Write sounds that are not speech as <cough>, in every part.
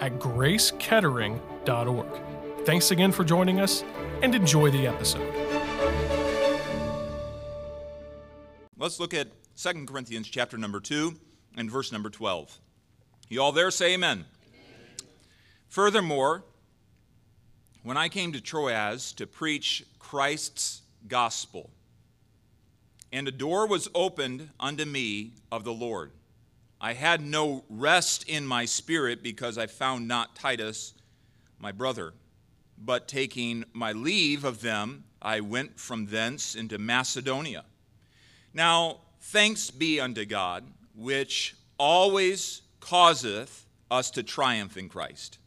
at gracekettering.org. Thanks again for joining us and enjoy the episode. Let's look at 2 Corinthians chapter number 2 and verse number 12. You all there say amen. amen. Furthermore, when I came to Troas to preach Christ's gospel, and a door was opened unto me of the Lord I had no rest in my spirit because I found not Titus, my brother. But taking my leave of them, I went from thence into Macedonia. Now, thanks be unto God, which always causeth us to triumph in Christ,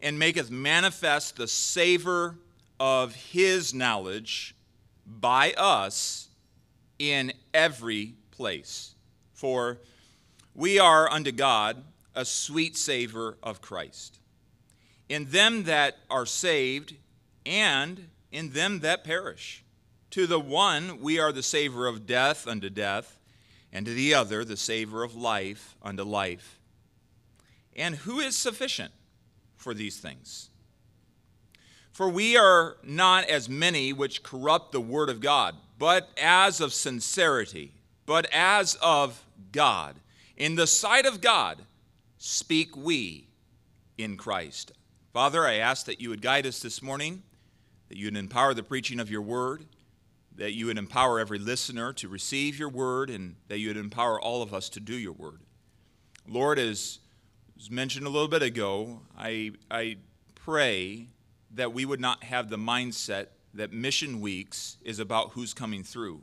and maketh manifest the savor of his knowledge by us in every place. For we are unto God a sweet savor of Christ. In them that are saved and in them that perish. To the one we are the savor of death unto death, and to the other the savor of life unto life. And who is sufficient for these things? For we are not as many which corrupt the word of God, but as of sincerity, but as of God in the sight of God, speak we in Christ. Father, I ask that you would guide us this morning, that you would empower the preaching of your word, that you would empower every listener to receive your word, and that you would empower all of us to do your word. Lord, as was mentioned a little bit ago, I, I pray that we would not have the mindset that Mission Weeks is about who's coming through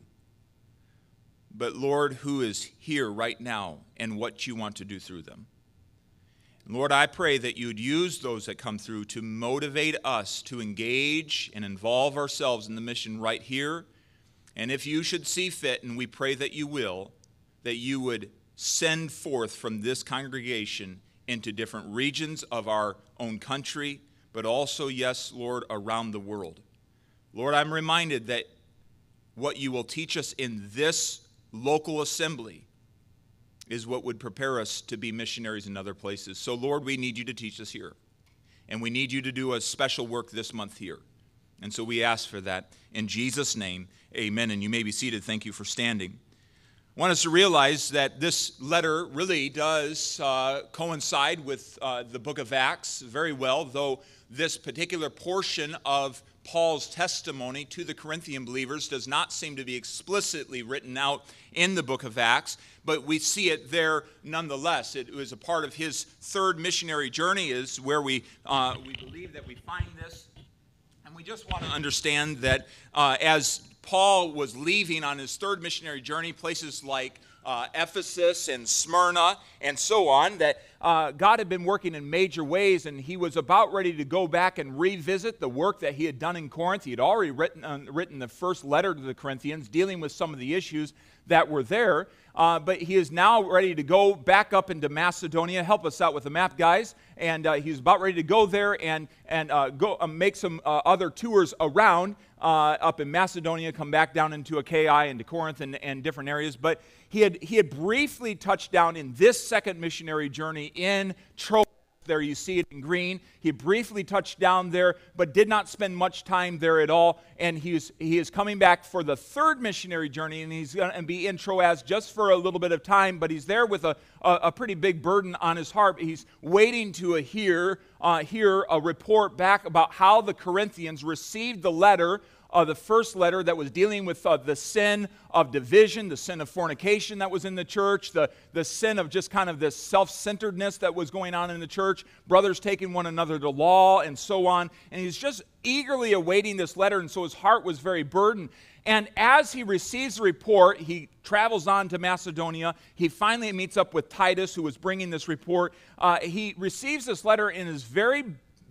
but Lord, who is here right now and what you want to do through them. Lord, I pray that you'd use those that come through to motivate us to engage and involve ourselves in the mission right here. And if you should see fit, and we pray that you will, that you would send forth from this congregation into different regions of our own country, but also, yes, Lord, around the world. Lord, I'm reminded that what you will teach us in this local assembly is what would prepare us to be missionaries in other places. So, Lord, we need you to teach us here. And we need you to do a special work this month here. And so we ask for that. In Jesus' name, amen. And you may be seated. Thank you for standing. I want us to realize that this letter really does uh, coincide with uh, the book of Acts very well, though this particular portion of Paul's testimony to the Corinthian believers does not seem to be explicitly written out in the book of Acts, but we see it there nonetheless. It was a part of his third missionary journey, is where we, uh, we believe that we find this. And we just want to understand that uh, as Paul was leaving on his third missionary journey, places like uh, Ephesus and Smyrna and so on, that uh, God had been working in major ways, and he was about ready to go back and revisit the work that he had done in Corinth. He had already written, uh, written the first letter to the Corinthians, dealing with some of the issues that were there. Uh, but he is now ready to go back up into Macedonia. Help us out with the map, guys. And uh, he's about ready to go there and, and uh, go uh, make some uh, other tours around uh, up in Macedonia, come back down into Achaia and to Corinth and, and different areas. But he had, he had briefly touched down in this second missionary journey in Troas. There you see it in green. He briefly touched down there, but did not spend much time there at all. And he is, he is coming back for the third missionary journey, and he's going to be in Troas just for a little bit of time, but he's there with a, a, a pretty big burden on his heart. He's waiting to hear, uh, hear a report back about how the Corinthians received the letter uh, the first letter that was dealing with uh, the sin of division, the sin of fornication that was in the church, the, the sin of just kind of this self centeredness that was going on in the church, brothers taking one another to law, and so on. And he's just eagerly awaiting this letter, and so his heart was very burdened. And as he receives the report, he travels on to Macedonia. He finally meets up with Titus, who was bringing this report. Uh, he receives this letter and is very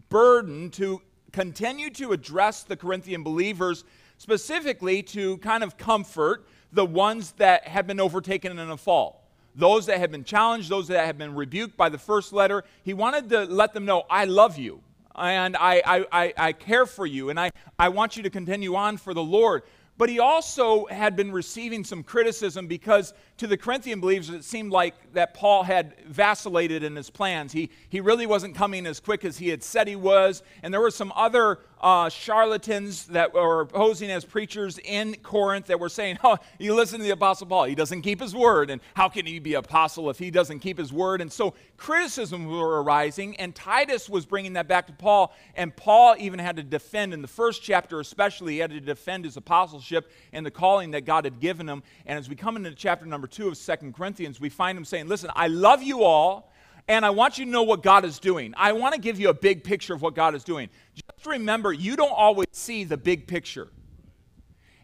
burden to continue to address the Corinthian believers, specifically to kind of comfort the ones that had been overtaken in a fall. Those that had been challenged, those that had been rebuked by the first letter, he wanted to let them know, I love you and I, I, I, I care for you and I, I want you to continue on for the Lord. But he also had been receiving some criticism because to the Corinthian believers, it seemed like that Paul had vacillated in his plans. He, he really wasn't coming as quick as he had said he was. And there were some other uh, charlatans that were posing as preachers in Corinth that were saying, Oh, you listen to the Apostle Paul. He doesn't keep his word. And how can he be apostle if he doesn't keep his word? And so criticisms were arising. And Titus was bringing that back to Paul. And Paul even had to defend, in the first chapter especially, he had to defend his apostleship and the calling that God had given him. And as we come into chapter number two of Second Corinthians, we find him saying, Listen, I love you all. And I want you to know what God is doing. I want to give you a big picture of what God is doing. Just remember, you don't always see the big picture.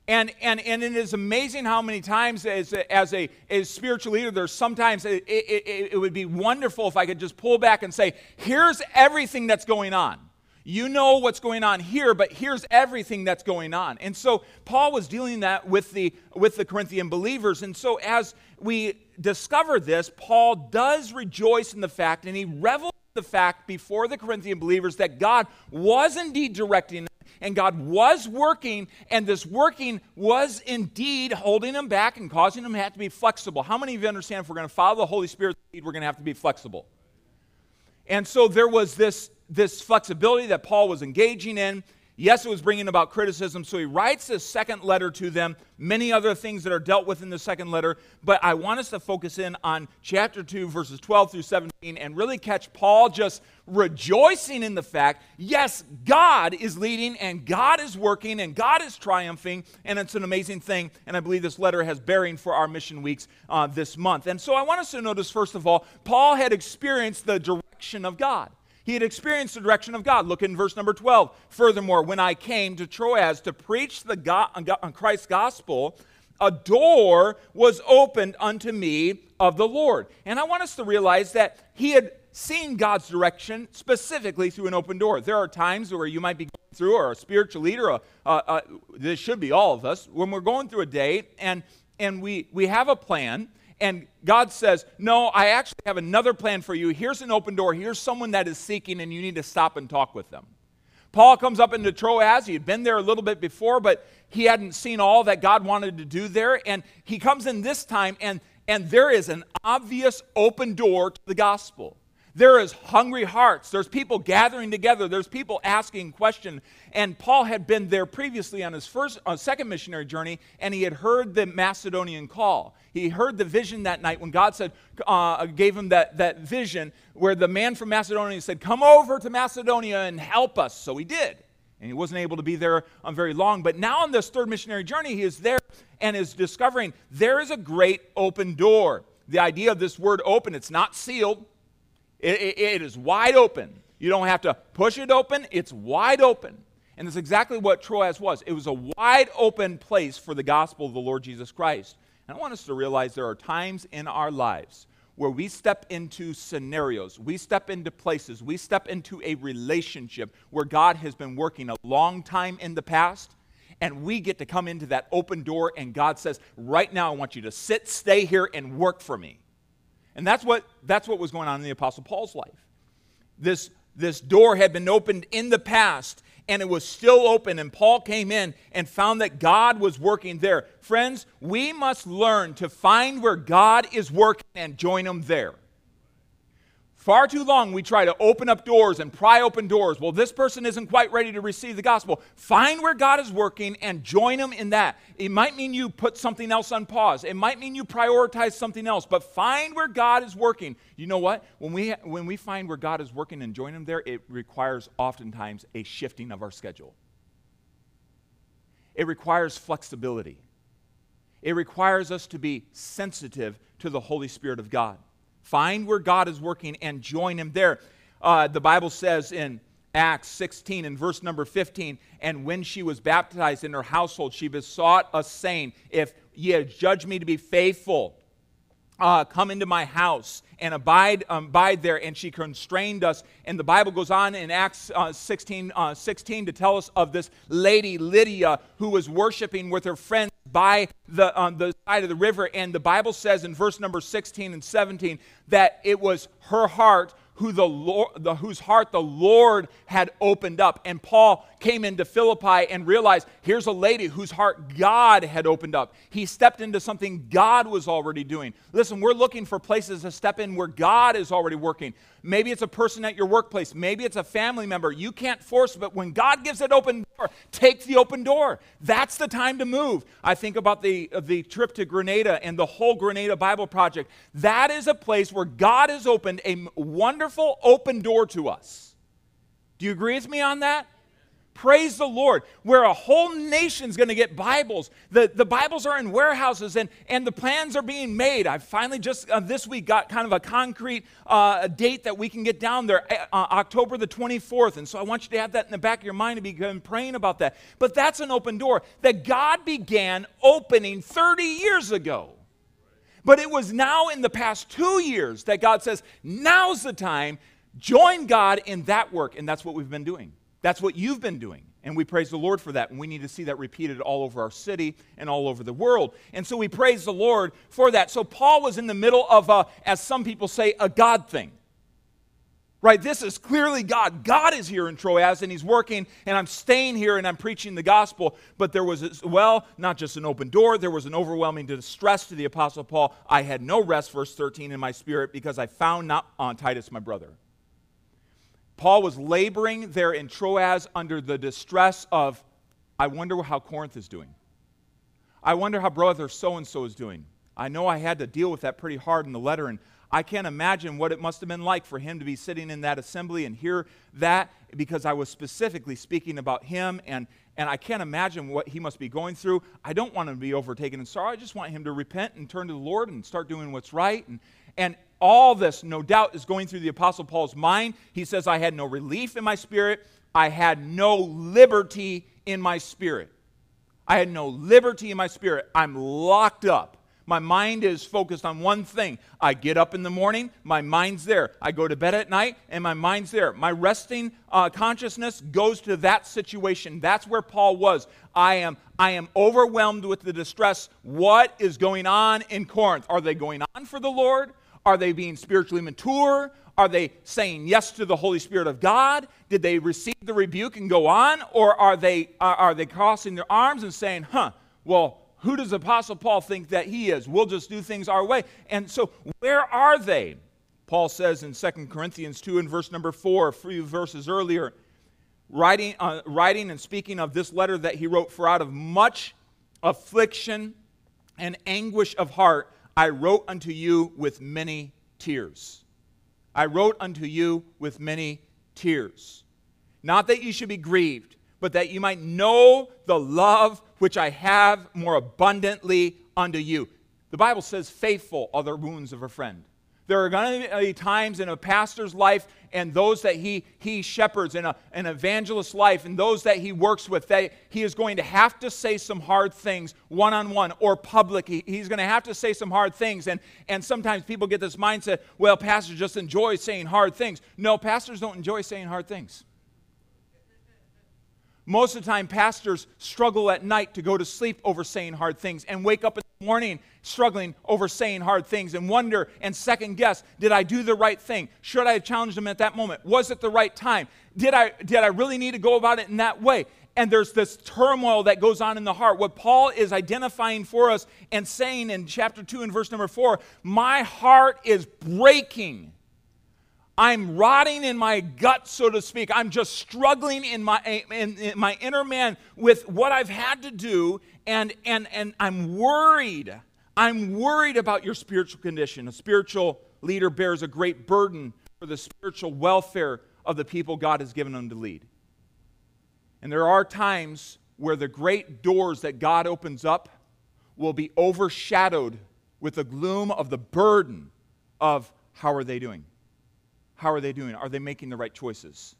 And, and, and it is amazing how many times, as a, as a, as spiritual leader, there's sometimes it, it, it, it would be wonderful if I could just pull back and say, here's everything that's going on. You know what's going on here, but here's everything that's going on. And so Paul was dealing that with the with the Corinthian believers. And so as we discover this, Paul does rejoice in the fact and he revels in the fact before the Corinthian believers that God was indeed directing and God was working, and this working was indeed holding them back and causing them to have to be flexible. How many of you understand if we're going to follow the Holy Spirit, we're going to have to be flexible? And so there was this this flexibility that Paul was engaging in. Yes, it was bringing about criticism. So he writes this second letter to them, many other things that are dealt with in the second letter. But I want us to focus in on chapter 2, verses 12 through 17, and really catch Paul just rejoicing in the fact yes, God is leading, and God is working, and God is triumphing, and it's an amazing thing. And I believe this letter has bearing for our mission weeks uh, this month. And so I want us to notice, first of all, Paul had experienced the direction of God. He had experienced the direction of God. Look in verse number 12. Furthermore, when I came to Troas to preach the God, Christ's gospel, a door was opened unto me of the Lord. And I want us to realize that he had seen God's direction specifically through an open door. There are times where you might be going through, or a spiritual leader, uh, uh, this should be all of us, when we're going through a day and, and we, we have a plan and God says, No, I actually have another plan for you. Here's an open door. Here's someone that is seeking, and you need to stop and talk with them. Paul comes up into Troas. He had been there a little bit before, but he hadn't seen all that God wanted to do there. And he comes in this time, and, and there is an obvious open door to the gospel. There is hungry hearts. There's people gathering together. There's people asking question. And Paul had been there previously on his first, uh, second missionary journey, and he had heard the Macedonian call. He heard the vision that night when God said, uh, gave him that, that vision where the man from Macedonia said, Come over to Macedonia and help us. So he did. And he wasn't able to be there um, very long. But now on this third missionary journey, he is there and is discovering there is a great open door. The idea of this word open, it's not sealed, it, it, it is wide open. You don't have to push it open, it's wide open. And that's exactly what Troas was. It was a wide open place for the gospel of the Lord Jesus Christ. And I want us to realize there are times in our lives where we step into scenarios, we step into places, we step into a relationship where God has been working a long time in the past, and we get to come into that open door, and God says, Right now, I want you to sit, stay here, and work for me. And that's what, that's what was going on in the Apostle Paul's life. This, this door had been opened in the past, and it was still open, and Paul came in and found that God was working there. Friends, we must learn to find where God is working and join Him there. Far too long, we try to open up doors and pry open doors. Well, this person isn't quite ready to receive the gospel. Find where God is working and join them in that. It might mean you put something else on pause, it might mean you prioritize something else, but find where God is working. You know what? When we, when we find where God is working and join Him there, it requires oftentimes a shifting of our schedule, it requires flexibility, it requires us to be sensitive to the Holy Spirit of God. Find where God is working and join Him there. Uh, the Bible says in Acts 16 and verse number 15, and when she was baptized in her household, she besought us, saying, If ye judge me to be faithful uh, come into my house and abide, um, abide there. And she constrained us. And the Bible goes on in Acts uh, 16, uh, 16 to tell us of this lady, Lydia, who was worshiping with her friends by the, on the side of the river. And the Bible says in verse number 16 and 17 that it was her heart who the Lord, the, whose heart the Lord had opened up. And Paul came into Philippi and realized here's a lady whose heart God had opened up. He stepped into something God was already doing. Listen, we're looking for places to step in where God is already working. Maybe it's a person at your workplace, maybe it's a family member. You can't force, but when God gives it open door, take the open door. That's the time to move. I think about the, the trip to Grenada and the whole Grenada Bible Project. That is a place where God has opened a wonderful open door to us. Do you agree with me on that? Praise the Lord. Where a whole nation's going to get Bibles. The, the Bibles are in warehouses and, and the plans are being made. I finally just uh, this week got kind of a concrete uh, date that we can get down there, uh, October the 24th. And so I want you to have that in the back of your mind and begin praying about that. But that's an open door that God began opening 30 years ago. But it was now in the past two years that God says, now's the time. Join God in that work. And that's what we've been doing. That's what you've been doing. And we praise the Lord for that. And we need to see that repeated all over our city and all over the world. And so we praise the Lord for that. So Paul was in the middle of, a, as some people say, a God thing. Right? This is clearly God. God is here in Troas and he's working, and I'm staying here and I'm preaching the gospel. But there was, as well, not just an open door, there was an overwhelming distress to the Apostle Paul. I had no rest, verse 13, in my spirit because I found not on Titus, my brother. Paul was laboring there in Troas under the distress of, I wonder how Corinth is doing. I wonder how brother so and so is doing. I know I had to deal with that pretty hard in the letter, and I can't imagine what it must have been like for him to be sitting in that assembly and hear that because I was specifically speaking about him, and, and I can't imagine what he must be going through. I don't want him to be overtaken in sorrow. I just want him to repent and turn to the Lord and start doing what's right. And, and all this, no doubt, is going through the Apostle Paul's mind. He says, I had no relief in my spirit. I had no liberty in my spirit. I had no liberty in my spirit. I'm locked up. My mind is focused on one thing. I get up in the morning, my mind's there. I go to bed at night, and my mind's there. My resting uh, consciousness goes to that situation. That's where Paul was. I am, I am overwhelmed with the distress. What is going on in Corinth? Are they going on for the Lord? Are they being spiritually mature? Are they saying yes to the Holy Spirit of God? Did they receive the rebuke and go on? Or are they, are, they crossing their arms and saying, huh, well, who does Apostle Paul think that he is? We'll just do things our way. And so, where are they? Paul says in 2 Corinthians 2 and verse number 4, a few verses earlier, writing, uh, writing and speaking of this letter that he wrote, For out of much affliction and anguish of heart, I wrote unto you with many tears. I wrote unto you with many tears. Not that you should be grieved, but that you might know the love which I have more abundantly unto you. The Bible says, faithful are the wounds of a friend. There are going to be times in a pastor's life and those that he, he shepherds in a, an evangelist's life and those that he works with that he is going to have to say some hard things one on one or public. He, he's going to have to say some hard things. And, and sometimes people get this mindset well, pastors just enjoy saying hard things. No, pastors don't enjoy saying hard things. Most of the time, pastors struggle at night to go to sleep over saying hard things and wake up in the morning struggling over saying hard things and wonder and second guess did I do the right thing? Should I have challenged them at that moment? Was it the right time? Did I, did I really need to go about it in that way? And there's this turmoil that goes on in the heart. What Paul is identifying for us and saying in chapter 2 and verse number 4 my heart is breaking I'm rotting in my gut, so to speak. I'm just struggling in my, in, in, my inner man with what I've had to do, and, and, and I'm worried. I'm worried about your spiritual condition. A spiritual leader bears a great burden for the spiritual welfare of the people God has given them to lead. And there are times where the great doors that God opens up will be overshadowed with the gloom of the burden of how are they doing? How are they doing? Are they making the right choices?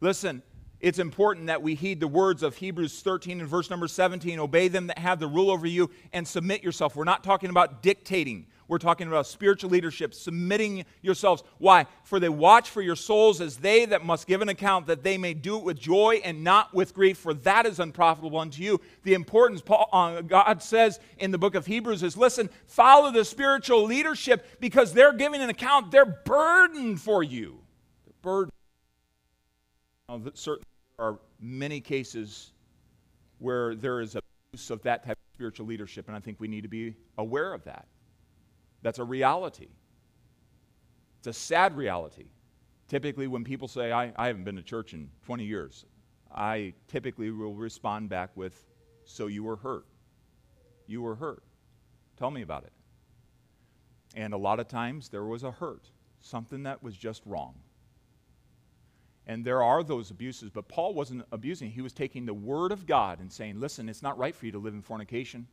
Listen, it's important that we heed the words of Hebrews 13 and verse number 17. Obey them that have the rule over you and submit yourself. We're not talking about dictating. We're talking about spiritual leadership, submitting yourselves. Why? For they watch for your souls as they that must give an account, that they may do it with joy and not with grief, for that is unprofitable unto you. The importance Paul, uh, God says in the book of Hebrews is listen, follow the spiritual leadership because they're giving an account. They're burdened for you. They're burdened. Now, certainly are many cases where there is abuse of that type of spiritual leadership, and I think we need to be aware of that. That's a reality. It's a sad reality. Typically, when people say, I, I haven't been to church in 20 years, I typically will respond back with, So you were hurt. You were hurt. Tell me about it. And a lot of times there was a hurt, something that was just wrong. And there are those abuses, but Paul wasn't abusing. He was taking the word of God and saying, listen, it's not right for you to live in fornication.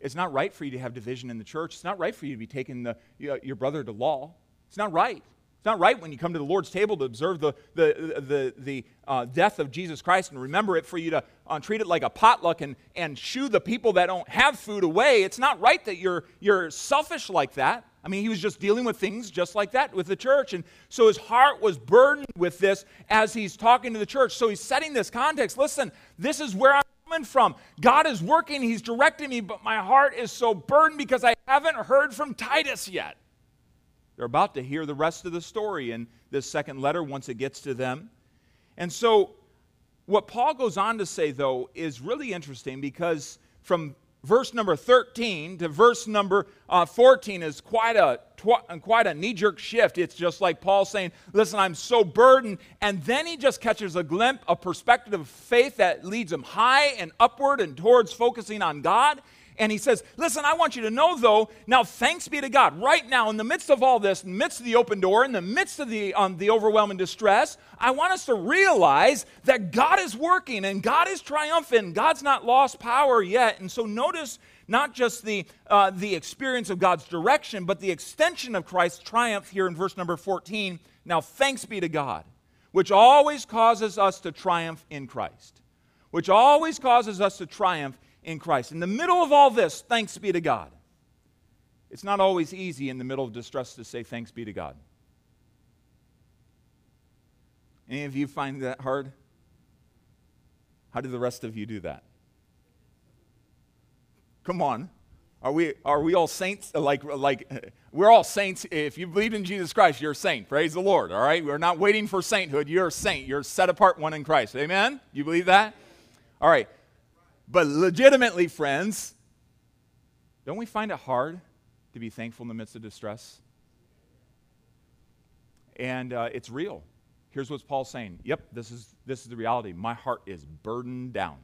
It's not right for you to have division in the church. It's not right for you to be taking the, your brother to law. It's not right. It's not right when you come to the Lord's table to observe the, the, the, the uh, death of Jesus Christ and remember it for you to uh, treat it like a potluck and, and shoo the people that don't have food away. It's not right that you're, you're selfish like that. I mean, he was just dealing with things just like that with the church. And so his heart was burdened with this as he's talking to the church. So he's setting this context. Listen, this is where I'm coming from. God is working, he's directing me, but my heart is so burdened because I haven't heard from Titus yet. They're about to hear the rest of the story in this second letter once it gets to them. And so, what Paul goes on to say, though, is really interesting because from verse number 13 to verse number uh, 14 is quite a tw- quite a knee-jerk shift. It's just like paul saying listen i'm so burdened. And then he just catches a glimpse a perspective of faith that leads him high and upward and towards focusing on god and he says, Listen, I want you to know, though, now thanks be to God, right now, in the midst of all this, in the midst of the open door, in the midst of the, um, the overwhelming distress, I want us to realize that God is working and God is triumphant. God's not lost power yet. And so notice not just the, uh, the experience of God's direction, but the extension of Christ's triumph here in verse number 14. Now thanks be to God, which always causes us to triumph in Christ, which always causes us to triumph in Christ. In the middle of all this, thanks be to God. It's not always easy in the middle of distress to say thanks be to God. Any of you find that hard? How do the rest of you do that? Come on. Are we, are we all saints? Like, like, we're all saints. If you believe in Jesus Christ, you're a saint. Praise the Lord. All right? We're not waiting for sainthood. You're a saint. You're set apart one in Christ. Amen? You believe that? All right. But legitimately, friends, don't we find it hard to be thankful in the midst of distress? And uh, it's real. Here's what Paul's saying. Yep, this is, this is the reality. My heart is burdened down.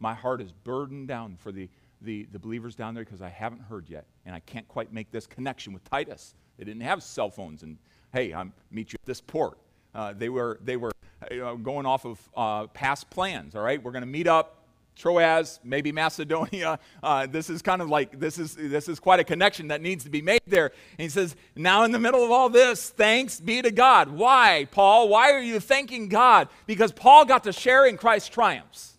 My heart is burdened down for the, the, the believers down there because I haven't heard yet. And I can't quite make this connection with Titus. They didn't have cell phones and, hey, I'm meet you at this port. Uh, they were, they were you know, going off of uh, past plans, all right? We're going to meet up Troas, maybe Macedonia. Uh, this is kind of like this is this is quite a connection that needs to be made there. And he says, now in the middle of all this, thanks be to God. Why, Paul? Why are you thanking God? Because Paul got to share in Christ's triumphs.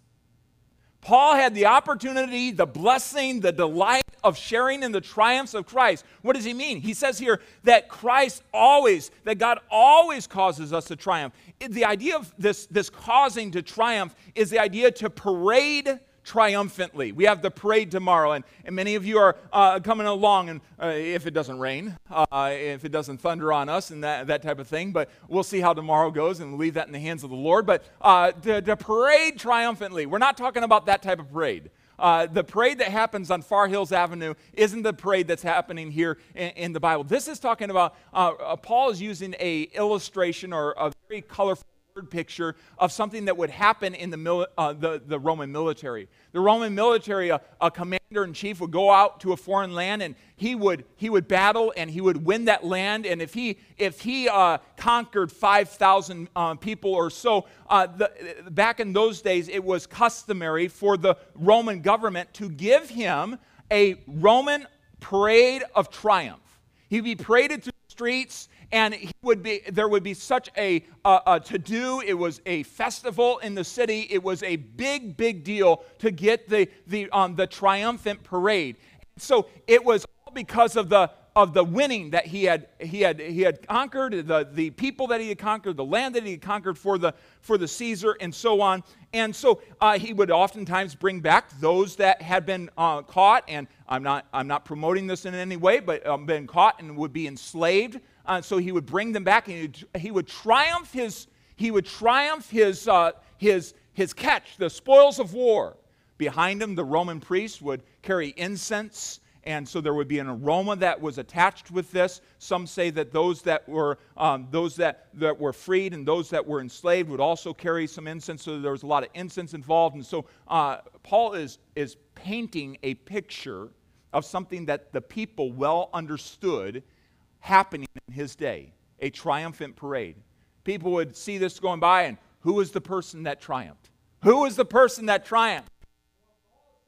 Paul had the opportunity, the blessing, the delight of sharing in the triumphs of Christ. What does he mean? He says here that Christ always, that God always causes us to triumph. The idea of this, this causing to triumph is the idea to parade triumphantly. We have the parade tomorrow, and, and many of you are uh, coming along, and uh, if it doesn't rain, uh, if it doesn't thunder on us, and that, that type of thing. But we'll see how tomorrow goes, and leave that in the hands of the Lord. But uh, to, to parade triumphantly, we're not talking about that type of parade. Uh, the parade that happens on Far Hills Avenue isn't the parade that's happening here in, in the Bible. This is talking about uh, uh, Paul is using a illustration or a very colorful picture of something that would happen in the, uh, the, the, Roman military. The Roman military, a, a commander in chief would go out to a foreign land and he would, he would battle and he would win that land. And if he, if he uh, conquered 5,000 uh, people or so, uh, the, back in those days, it was customary for the Roman government to give him a Roman parade of triumph. He'd be paraded through the streets and he would be there would be such a, a, to do it was a festival in the city. It was a big big deal to get the the um, the triumphant parade. So it was all because of the of the winning that he had he had he had conquered the the people that he had conquered the land that he had conquered for the for the caesar and so on. And so uh, he would oftentimes bring back those that had been uh, caught. And i'm not i'm not promoting this in any way but um, been caught and would be enslaved uh, so he would bring them back and he would, he would triumph his he would triumph his uh, his his catch the spoils of war behind him the roman priest would carry incense and so there would be an aroma that was attached with this. Some say that those that were um, those that, that were freed and those that were enslaved would also carry some incense. So there was a lot of incense involved. And so uh, Paul is is painting a picture of something that the people well understood happening in his day, a triumphant parade. People would see this going by, and who was the person that triumphed? Who was the person that triumphed?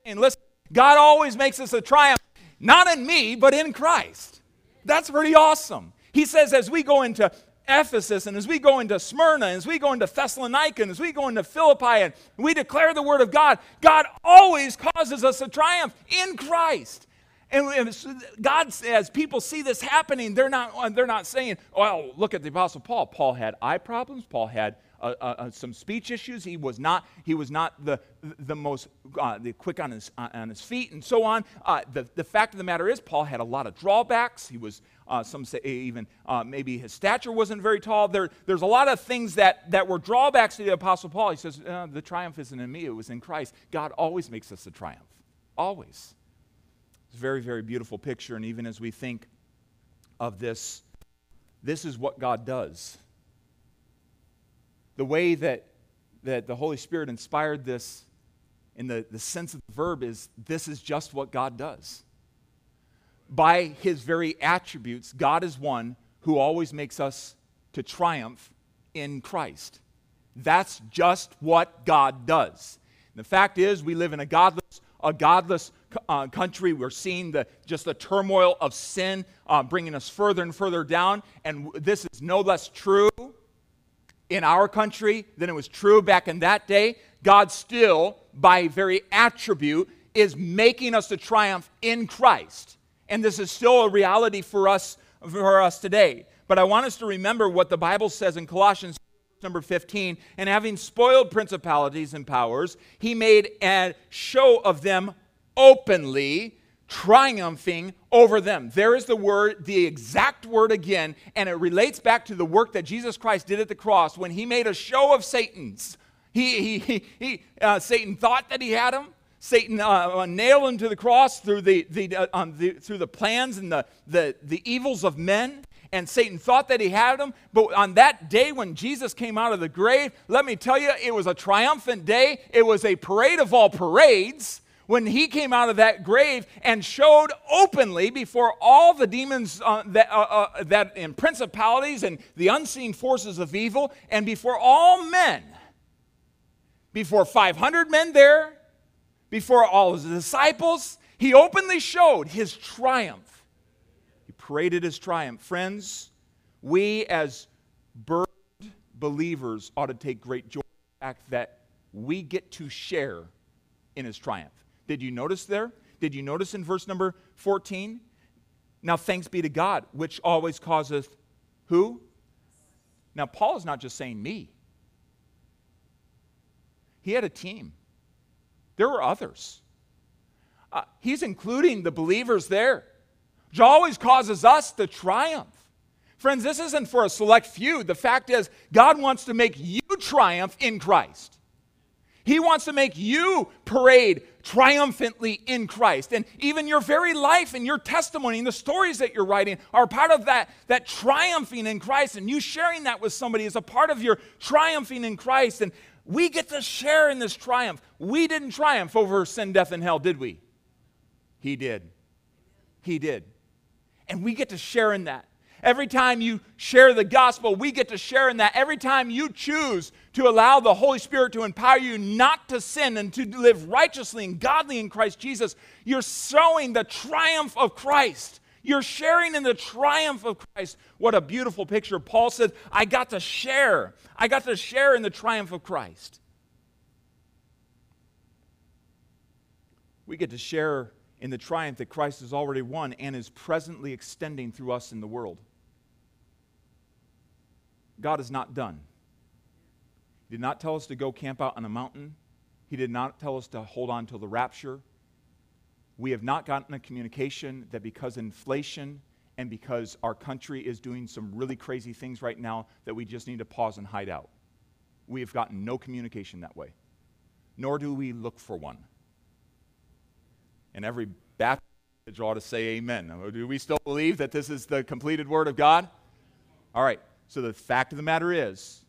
And listen, God always makes us a triumph not in me, but in Christ. That's pretty awesome. He says, as we go into Ephesus and as we go into Smyrna, and as we go into Thessalonica, and as we go into Philippi, and we declare the word of God, God always causes us to triumph in Christ. And God, as people see this happening, they're not, they're not saying, well, look at the Apostle Paul. Paul had eye problems. Paul had uh, uh, uh, some speech issues. He was not, he was not the, the most uh, the quick on his, uh, on his feet and so on. Uh, the, the fact of the matter is, Paul had a lot of drawbacks. He was, some say even maybe his stature wasn't very tall. There, there's a lot of things that, that were drawbacks to the Apostle Paul. He says, The triumph isn't in me, it was in Christ. God always makes us a triumph. Always. It's a very, very beautiful picture. And even as we think of this, this is what God does the way that, that the Holy Spirit inspired this in the, the sense of the verb is this is just what God does. By his very attributes, God is one who always makes us to triumph in Christ. That's just what God does. And the fact is, we live in a godless, a godless uh, country. We're seeing the, just the turmoil of sin uh, bringing us further and further down. And this is no less true in our country than it was true back in that day. God still, by very attribute, is making us to triumph in Christ. And this is still a reality for us, for us today. But I want us to remember what the Bible says in Colossians number 15 and having spoiled principalities and powers he made a show of them openly triumphing over them. There is the word, the exact word again, and it relates back to the work that Jesus Christ did at the cross when he made a show of Satan's. He, he, he, uh, Satan thought that he had him. Satan uh, uh nailed him to the cross through the, the, uh, um, the, through the plans and the, the, the evils of men. And Satan thought that he had him. But on that day when Jesus came out of the grave, let me tell you, it was a triumphant day. It was a parade of all parades when he came out of that grave and showed openly before all the demons uh, that, uh, uh, that in principalities and the unseen forces of evil, and before all men, before 500 men there, before all his disciples, he openly showed his triumph. He paraded his triumph. Friends, we as burdened believers ought to take great joy in the fact that we get to share in his triumph. Did you notice there? Did you notice in verse number 14? Now thanks be to God, which always causeth who? Now, Paul is not just saying me. He had a team. There were others. Uh, he's including the believers there, which always causes us to triumph. Friends, this isn't for a select few. The fact is, God wants to make you triumph in Christ. He wants to make you parade triumphantly in Christ. And even your very life and your testimony and the stories that you're writing are part of that, that triumphing in Christ. And you sharing that with somebody is a part of your triumphing in Christ. And we get to share in this triumph. We didn't triumph over sin, death, and hell, did we? He did. He did. And we get to share in that. Every time you share the gospel, we get to share in that. Every time you choose to allow the Holy Spirit to empower you not to sin and to live righteously and godly in Christ Jesus, you're showing the triumph of Christ. You're sharing in the triumph of Christ. What a beautiful picture. Paul said, I got to share. I got to share in the triumph of Christ. We get to share in the triumph that Christ has already won and is presently extending through us in the world. God is not done. He did not tell us to go camp out on a mountain. He did not tell us to hold on till the rapture. We have not gotten a communication that because inflation and because our country is doing some really crazy things right now, that we just need to pause and hide out. We have gotten no communication that way, nor do we look for one. And every Baptist ought to say amen. Do we still believe that this is the completed Word of God? All right, so the fact of the matter is,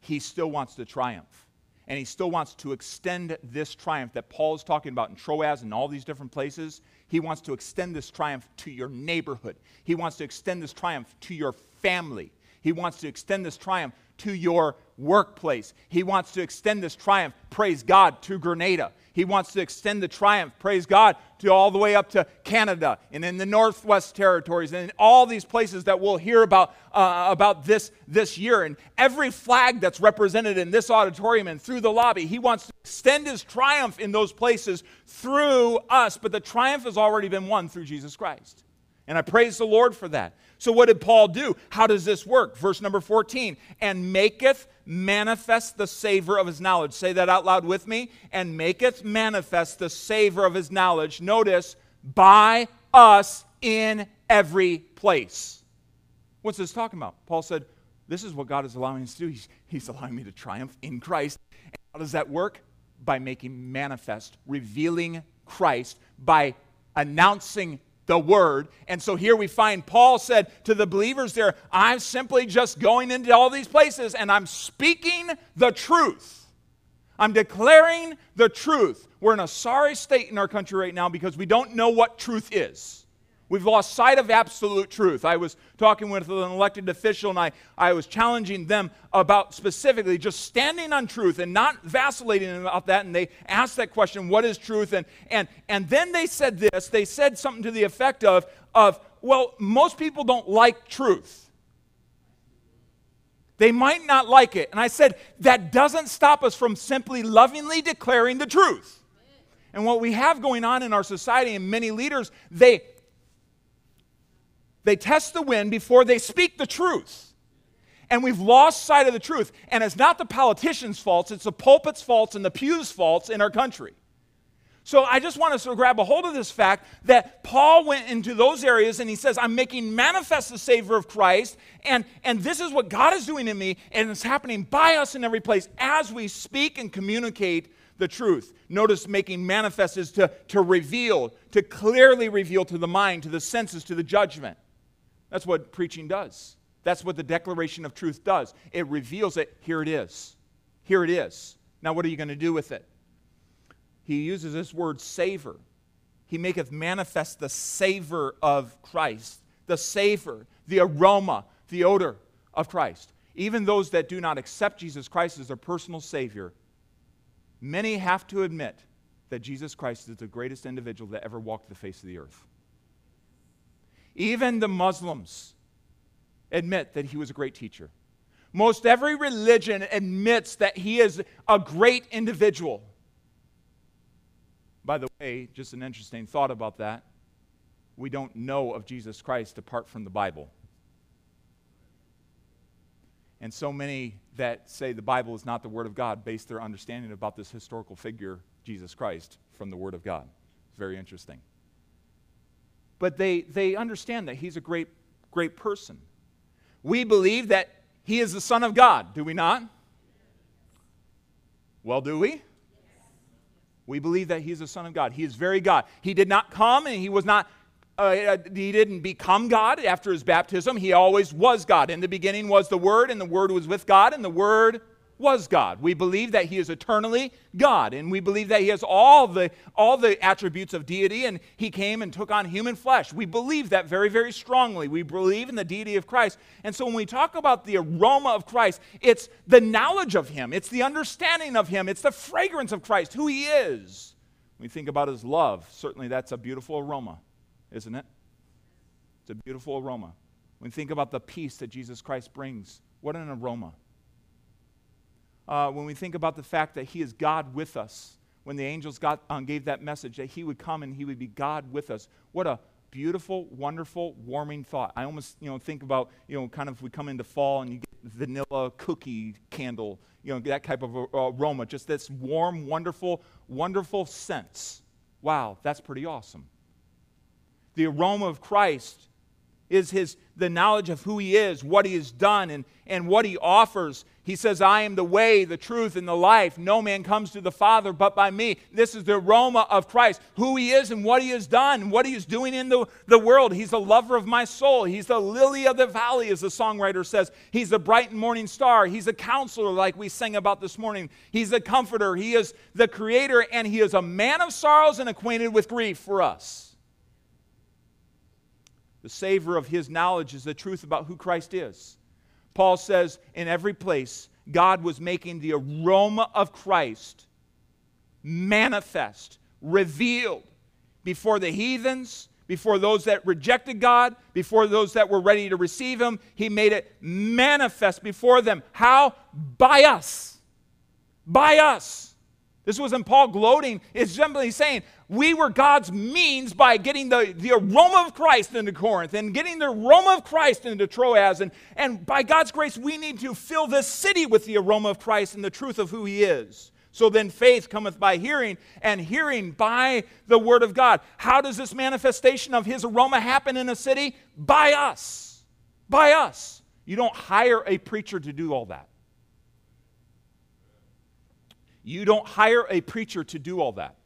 he still wants to triumph. And he still wants to extend this triumph that Paul is talking about in Troas and all these different places. He wants to extend this triumph to your neighborhood. He wants to extend this triumph to your family. He wants to extend this triumph to your workplace. He wants to extend this triumph, praise God, to Grenada. He wants to extend the triumph, praise God, to all the way up to Canada and in the Northwest Territories and in all these places that we'll hear about, uh, about this, this year. And every flag that's represented in this auditorium and through the lobby, he wants to extend his triumph in those places through us. But the triumph has already been won through Jesus Christ. And I praise the Lord for that. So, what did Paul do? How does this work? Verse number 14 and maketh manifest the savor of his knowledge. Say that out loud with me. And maketh manifest the savor of his knowledge. Notice, by us in every place. What's this talking about? Paul said, This is what God is allowing us to do. He's, he's allowing me to triumph in Christ. And how does that work? By making manifest, revealing Christ, by announcing the word. And so here we find Paul said to the believers there, I'm simply just going into all these places and I'm speaking the truth. I'm declaring the truth. We're in a sorry state in our country right now because we don't know what truth is. We've lost sight of absolute truth. I was talking with an elected official and I, I was challenging them about specifically just standing on truth and not vacillating about that. And they asked that question, what is truth? And, and, and then they said this they said something to the effect of, of, well, most people don't like truth. They might not like it. And I said, that doesn't stop us from simply lovingly declaring the truth. And what we have going on in our society, and many leaders, they, they test the wind before they speak the truth. And we've lost sight of the truth. And it's not the politicians' faults, it's the pulpit's faults and the pew's faults in our country. So I just want us to grab a hold of this fact that Paul went into those areas and he says, I'm making manifest the Savior of Christ, and, and this is what God is doing in me, and it's happening by us in every place as we speak and communicate the truth. Notice making manifest is to, to reveal, to clearly reveal to the mind, to the senses, to the judgment. That's what preaching does. That's what the declaration of truth does. It reveals it. Here it is. Here it is. Now, what are you going to do with it? He uses this word savor. He maketh manifest the savor of Christ, the savor, the aroma, the odor of Christ. Even those that do not accept Jesus Christ as their personal Savior, many have to admit that Jesus Christ is the greatest individual that ever walked the face of the earth. Even the Muslims admit that he was a great teacher. Most every religion admits that he is a great individual. By the way, just an interesting thought about that. We don't know of Jesus Christ apart from the Bible. And so many that say the Bible is not the Word of God base their understanding about this historical figure, Jesus Christ, from the Word of God. It's very interesting but they, they understand that he's a great, great person. We believe that he is the Son of God, do we not? Well, do we? We believe that he's the Son of God. He is very God. He did not come and he was not uh, uh he didn't become God after his baptism. He always was God. In the beginning was the Word, and the Word was with God, and the Word was God. We believe that he is eternally God, and we believe that he has all the, all the attributes of deity, and he came and took on human flesh. We believe that very, very strongly. We believe in the deity of Christ. And so when we talk about the aroma of Christ, it's the knowledge of him, it's the understanding of him, it's the fragrance of Christ, who he is. When we think about his love, certainly that's a beautiful aroma, isn't it? It's a beautiful aroma. When we think about the peace that Jesus Christ brings, what an aroma uh, when we think about the fact that He is God with us. when the angels got, um, gave that message that he would come and he would be God with us. What a beautiful, wonderful, warming thought. I almost, you know, think about, you know, kind of we come into fall and you get vanilla cookie candle, you know, that type of aroma, just this warm, wonderful, wonderful sense. Wow, that's pretty awesome. The aroma of Christ is his the knowledge of who he is, what he has done, and, and what he offers. He says, I am the way, the truth, and the life. No man comes to the Father but by me. This is the aroma of Christ, who he is and what he has done, and what he is doing in the, the world. He's the lover of my soul. He's the lily of the valley, as the songwriter says. He's the bright and morning star. He's a counselor, like we sang about this morning. He's a comforter. He is the creator, and he is a man of sorrows and acquainted with grief for us. The savor of his knowledge is the truth about who Christ is. Paul says in every place, God was making the aroma of Christ manifest, revealed before the heathens, before those that rejected God, before those that were ready to receive Him. He made it manifest before them. How? By us. By us. This wasn't Paul gloating. It's simply saying we were God's means by getting the, the aroma of Christ into Corinth and getting the aroma of Christ into Troas. And, and by God's grace, we need to fill this city with the aroma of Christ and the truth of who He is. So then faith cometh by hearing, and hearing by the Word of God. How does this manifestation of His aroma happen in a city? By us. By us. You don't hire a preacher to do all that. You don't hire a preacher to do all that.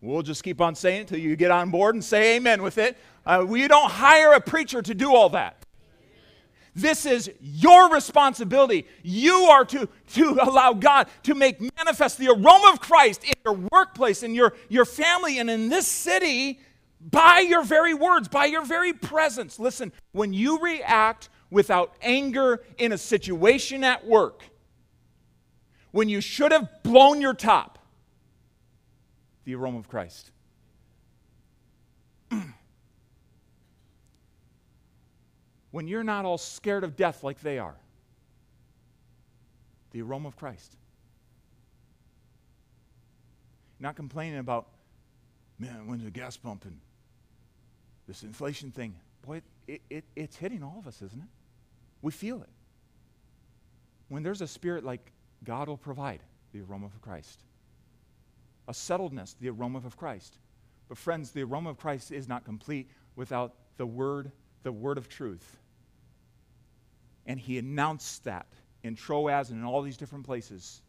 We'll just keep on saying it until you get on board and say amen with it. Uh, we don't hire a preacher to do all that. This is your responsibility. You are to, to allow God to make manifest the aroma of Christ in your workplace, in your, your family, and in this city by your very words, by your very presence. Listen, when you react without anger in a situation at work, when you should have blown your top. The aroma of Christ. <clears throat> when you're not all scared of death like they are. The aroma of Christ. Not complaining about, man, when's the gas pumping? This inflation thing. Boy, it, it, it's hitting all of us, isn't it? We feel it. When there's a spirit like God will provide the aroma of Christ. A settledness, the aroma of Christ. But, friends, the aroma of Christ is not complete without the word, the word of truth. And he announced that in Troas and in all these different places.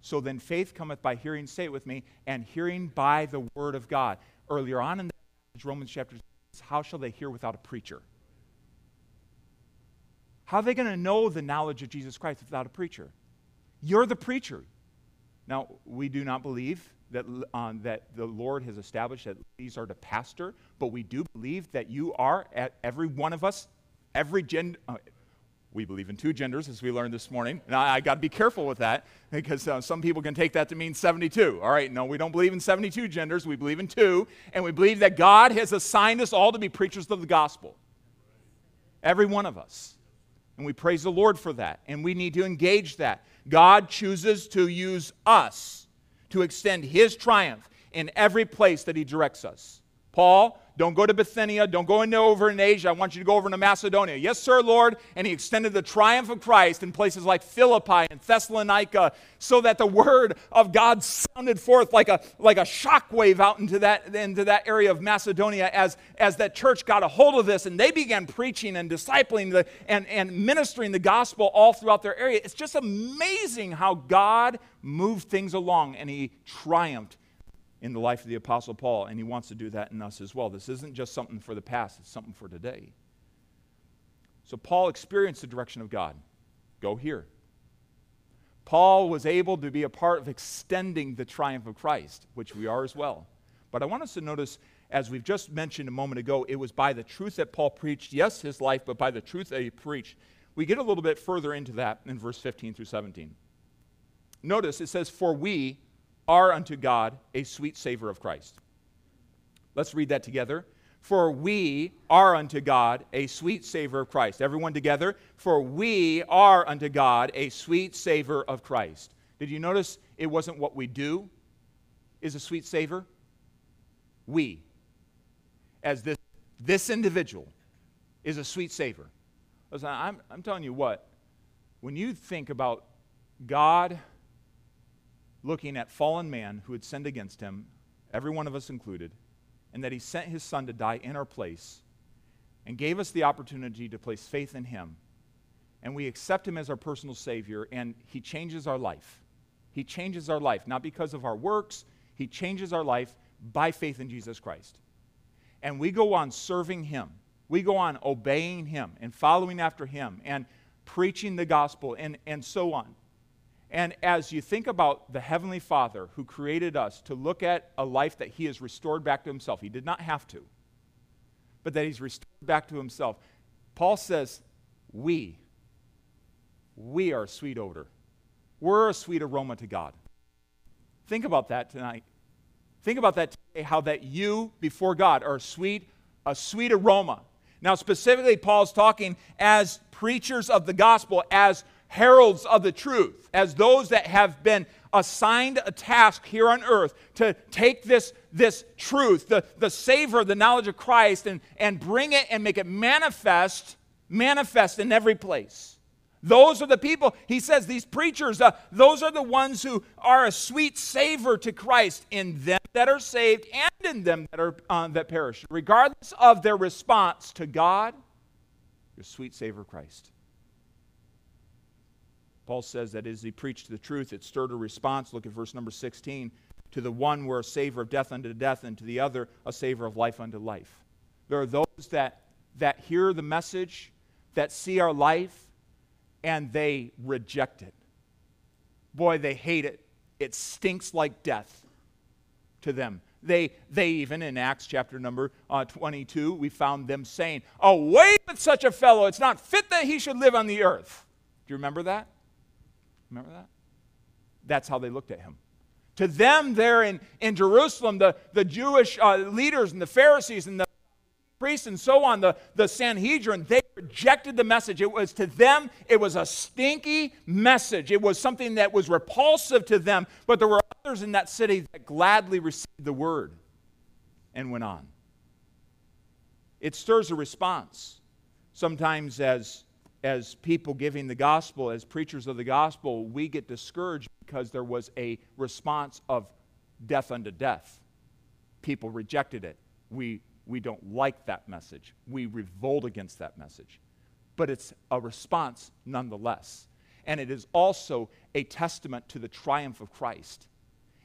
So then faith cometh by hearing, say it with me, and hearing by the word of God. Earlier on in the Romans chapter 6, how shall they hear without a preacher? How are they going to know the knowledge of Jesus Christ without a preacher? You're the preacher. Now, we do not believe that, um, that the Lord has established that these are to pastor, but we do believe that you are, at every one of us, every gender. Uh, we believe in two genders, as we learned this morning. And I, I got to be careful with that because uh, some people can take that to mean 72. All right, no, we don't believe in 72 genders. We believe in two. And we believe that God has assigned us all to be preachers of the gospel. Every one of us. And we praise the Lord for that. And we need to engage that. God chooses to use us to extend his triumph in every place that he directs us. Paul, don't go to Bithynia. Don't go into over in Asia. I want you to go over into Macedonia. Yes, sir, Lord. And he extended the triumph of Christ in places like Philippi and Thessalonica so that the word of God sounded forth like a, like a shockwave out into that, into that area of Macedonia as, as that church got a hold of this and they began preaching and discipling the, and, and ministering the gospel all throughout their area. It's just amazing how God moved things along and he triumphed in the life of the Apostle Paul, and he wants to do that in us as well. This isn't just something for the past, it's something for today. So Paul experienced the direction of God. Go here. Paul was able to be a part of extending the triumph of Christ, which we are as well. But I want us to notice, as we've just mentioned a moment ago, it was by the truth that Paul preached, yes, his life, but by the truth that he preached. We get a little bit further into that in verse 15 through 17. Notice it says, For we, are unto God a sweet savor of Christ. Let's read that together. For we are unto God a sweet savor of Christ. Everyone together. For we are unto God a sweet savor of Christ. Did you notice it wasn't what we do, is a sweet savor? We, as this, this individual, is a sweet savor. I'm, I'm telling you what, when you think about God looking at fallen man who had sinned against him, every one of us included, and that he sent his son to die in our place and gave us the opportunity to place faith in him, and we accept him as our personal Savior, and he changes our life. He changes our life, not because of our works, he changes our life by faith in Jesus Christ. And we go on serving him. We go on obeying him and following after him and preaching the gospel and, and so on. And as you think about the Heavenly Father who created us to look at a life that He has restored back to Himself, He did not have to, but that He's restored back to Himself, Paul says, We, we are a sweet odor. We're a sweet aroma to God. Think about that tonight. Think about that today, how that you before God are a sweet, a sweet aroma. Now, specifically, Paul's talking as preachers of the gospel, as heralds of the truth, as those that have been assigned a task here on earth to take this, this truth, the, the savor the knowledge of Christ, and, and bring it and make it manifest, manifest in every place. Those are the people, he says, these preachers, uh, those are the ones who are a sweet savor to Christ in them that are saved and in them that, are, uh, that perish. Regardless of their response to God, your sweet savor Christ. Paul says that as he preached the truth, it stirred a response. Look at verse number 16. To the one were a savor of death unto death, and to the other a savor of life unto life. There are those that, that hear the message, that see our life, and they reject it. Boy, they hate it. It stinks like death to them. They, they even, in Acts chapter number uh, 22, we found them saying, Away with such a fellow! It's not fit that he should live on the earth. Do you remember that? Remember that? That's how they looked at him. To them, there in, in Jerusalem, the, the Jewish uh, leaders and the Pharisees and the priests and so on, the, the Sanhedrin, they rejected the message. It was to them, it was a stinky message. It was something that was repulsive to them, but there were others in that city that gladly received the word and went on. It stirs a response. Sometimes, as as people giving the gospel, as preachers of the gospel, we get discouraged because there was a response of death unto death. People rejected it. We, we don't like that message. We revolt against that message. But it's a response nonetheless. And it is also a testament to the triumph of Christ.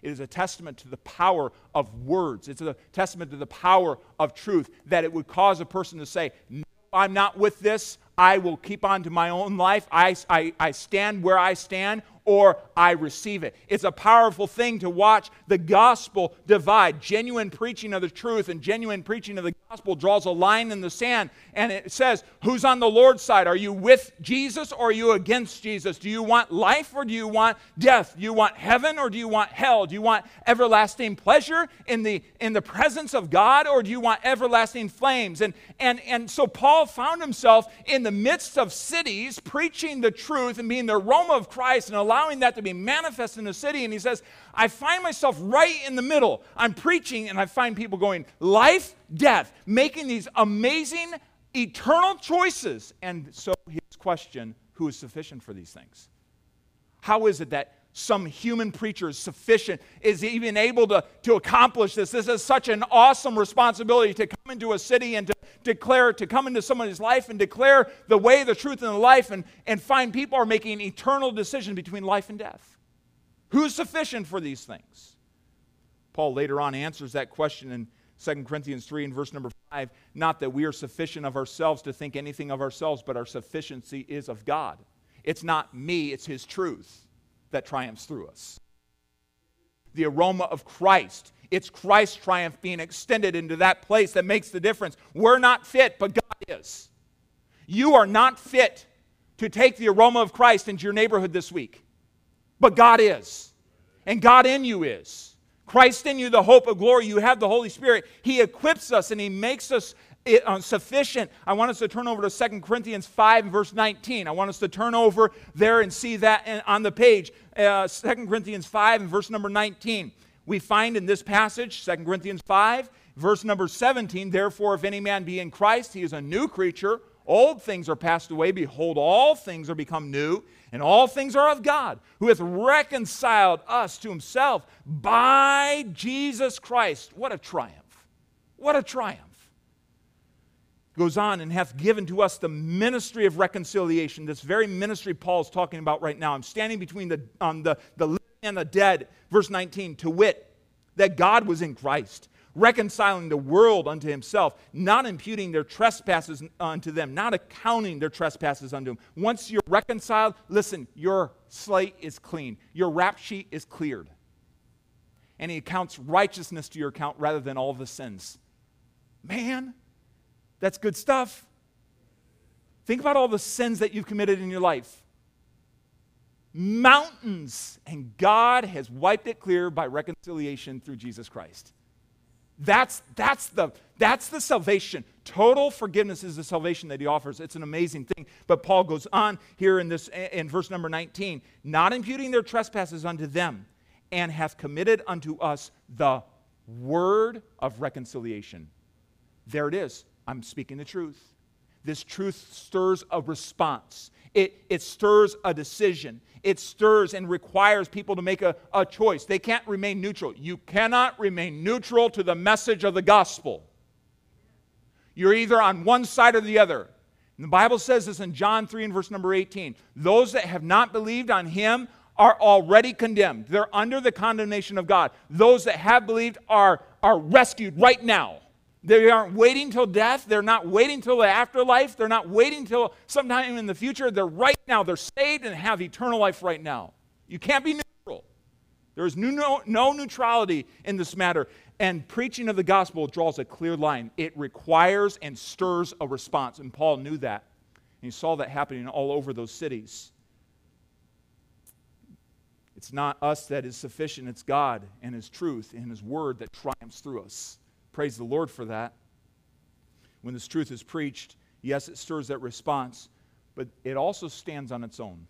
It is a testament to the power of words. It's a testament to the power of truth that it would cause a person to say, No, I'm not with this. I will keep on to my own life. I, I, I stand where I stand, or I receive it. It's a powerful thing to watch the gospel divide. Genuine preaching of the truth and genuine preaching of the gospel draws a line in the sand and it says, Who's on the Lord's side? Are you with Jesus or are you against Jesus? Do you want life or do you want death? Do you want heaven or do you want hell? Do you want everlasting pleasure in the, in the presence of God or do you want everlasting flames? And, and, and so Paul found himself in the midst of cities preaching the truth and being the aroma of Christ and allowing that to be manifest in the city. And he says, I find myself right in the middle. I'm preaching and I find people going, life, death, making these amazing eternal choices. And so his question who is sufficient for these things? How is it that some human preacher is sufficient, is even able to, to accomplish this? This is such an awesome responsibility to come into a city and to declare, to come into somebody's life and declare the way, the truth, and the life, and, and find people are making an eternal decisions between life and death. Who's sufficient for these things? Paul later on answers that question in 2 Corinthians 3 and verse number 5. Not that we are sufficient of ourselves to think anything of ourselves, but our sufficiency is of God. It's not me, it's His truth that triumphs through us. The aroma of Christ. It's Christ's triumph being extended into that place that makes the difference. We're not fit, but God is. You are not fit to take the aroma of Christ into your neighborhood this week, but God is. And God in you is. Christ in you, the hope of glory. You have the Holy Spirit. He equips us and He makes us uh, sufficient. I want us to turn over to 2 Corinthians 5 verse 19. I want us to turn over there and see that on the page. Uh, 2 Corinthians 5 and verse number 19. We find in this passage, 2 Corinthians 5, verse number 17, therefore, if any man be in Christ, he is a new creature. Old things are passed away. Behold, all things are become new, and all things are of God, who hath reconciled us to himself by Jesus Christ. What a triumph! What a triumph goes on and hath given to us the ministry of reconciliation. This very ministry Paul is talking about right now. I'm standing between the, um, the, the living and the dead. Verse 19, to wit, that God was in Christ, reconciling the world unto himself, not imputing their trespasses unto them, not accounting their trespasses unto them. Once you're reconciled, listen, your slate is clean, your rap sheet is cleared. And he accounts righteousness to your account rather than all the sins. Man, that's good stuff. Think about all the sins that you've committed in your life. Mountains, and God has wiped it clear by reconciliation through Jesus Christ. That's, that's, the, that's the salvation. Total forgiveness is the salvation that he offers. It's an amazing thing. But Paul goes on here in, this, in verse number 19 not imputing their trespasses unto them, and hath committed unto us the word of reconciliation. There it is. I'm speaking the truth. This truth stirs a response, it, it stirs a decision. It stirs and requires people to make a, a choice. They can't remain neutral. You cannot remain neutral to the message of the gospel. You're either on one side or the other. And the Bible says this in John 3 and verse number 18. Those that have not believed on him are already condemned. They're under the condemnation of God. Those that have believed are, are rescued right now. They aren't waiting till death. They're not waiting till the afterlife. They're not waiting till sometime in the future. They're right now. They're saved and have eternal life right now. You can't be neutral. There is no, no neutrality in this matter. And preaching of the gospel draws a clear line. It requires and stirs a response. And Paul knew that. And he saw that happening all over those cities. It's not us that is sufficient, it's God and His truth and His word that triumphs through us. Praise the Lord for that. When this truth is preached, yes, it stirs that response, but it also stands on its own.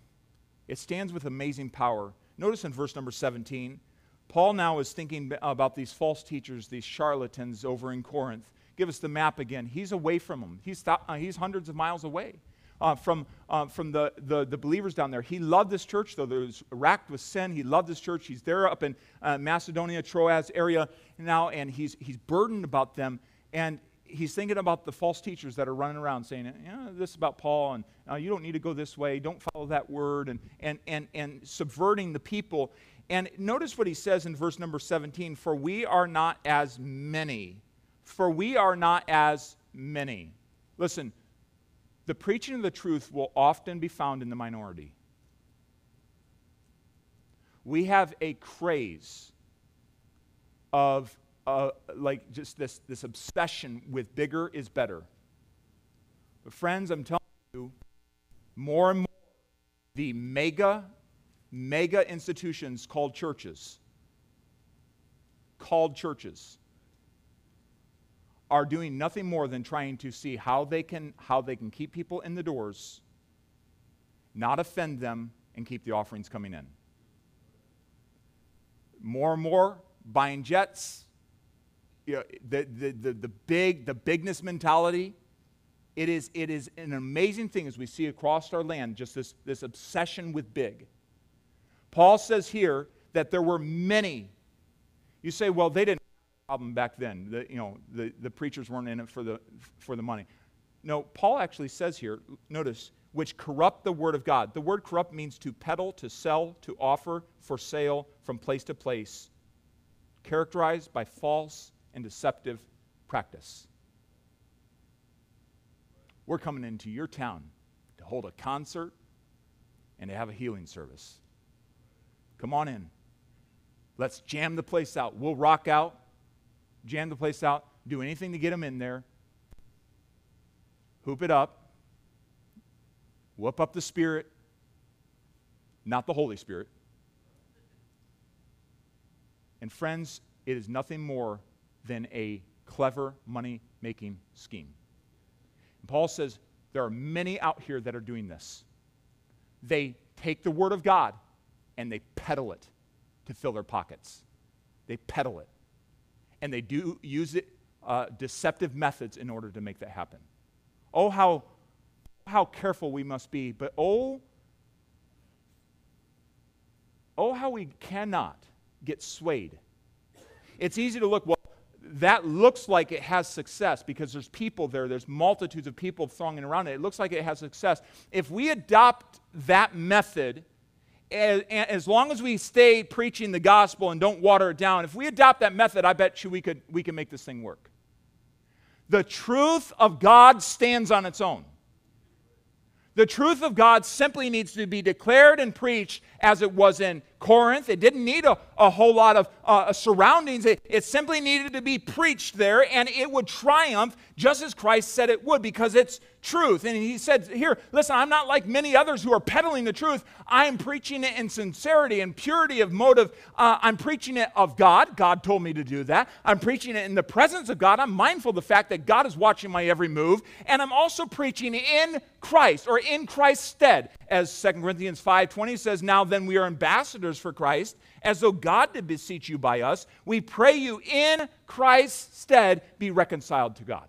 It stands with amazing power. Notice in verse number 17, Paul now is thinking about these false teachers, these charlatans over in Corinth. Give us the map again. He's away from them, he's, th- uh, he's hundreds of miles away. Uh, from, uh, from the, the, the, believers down there. He loved this church, though it was racked with sin. He loved this church. He's there up in uh, Macedonia, Troas area now, and he's, he's burdened about them. And he's thinking about the false teachers that are running around saying, know, this about Paul, and uh, you don't need to go this way, don't follow that word, and, and, and, and subverting the people. And notice what he says in verse number 17 For we are not as many. For we are not as many. Listen, the preaching of the truth will often be found in the minority. We have a craze of uh, like just this, this obsession with bigger is better. But, friends, I'm telling you, more and more, the mega, mega institutions called churches, called churches, are doing nothing more than trying to see how they can, how they can keep people in the doors, not offend them, and keep the offerings coming in. More and more, buying jets, you know, the, the, the, the, big, the bigness mentality. It is, it is an amazing thing as we see across our land, just this, this obsession with big. Paul says here that there were many. You say, well, they didn't back then. The, you know, the, the preachers weren't in it for the, for the money. No, Paul actually says here, notice, which corrupt the word of God. The word corrupt means to peddle, to sell, to offer for sale from place to place characterized by false and deceptive practice. We're coming into your town to hold a concert and to have a healing service. Come on in. Let's jam the place out. We'll rock out, jam the place out, do anything to get them in there, hoop it up, whoop up the Spirit, not the Holy Spirit. And friends, it is nothing more than a clever money making scheme. And Paul says there are many out here that are doing this. They take the Word of God and they peddle it to fill their pockets. they peddle it. And they do use it, uh, deceptive methods in order to make that happen. Oh, how, how careful we must be, but oh, oh, how we cannot get swayed. It's easy to look, well, that looks like it has success because there's people there, there's multitudes of people thronging around it. It looks like it has success. If we adopt that method, as, as long as we stay preaching the gospel and don't water it down, if we adopt that method, I bet you we could, we can make this thing work. The truth of God stands on its own. The truth of God simply needs to be declared and preached as it was in Corinth. It didn't need a, a whole lot of uh, surroundings. It, it simply needed to be preached there, and it would triumph just as Christ said it would because it's truth. And he said, Here, listen, I'm not like many others who are peddling the truth. I am preaching it in sincerity and purity of motive. Uh, I'm preaching it of God. God told me to do that. I'm preaching it in the presence of God. I'm mindful of the fact that God is watching my every move. And I'm also preaching in Christ or in Christ's stead. As 2 Corinthians 5:20 says, Now then we are ambassadors for Christ, as though God did beseech you by us. We pray you in Christ's stead be reconciled to God.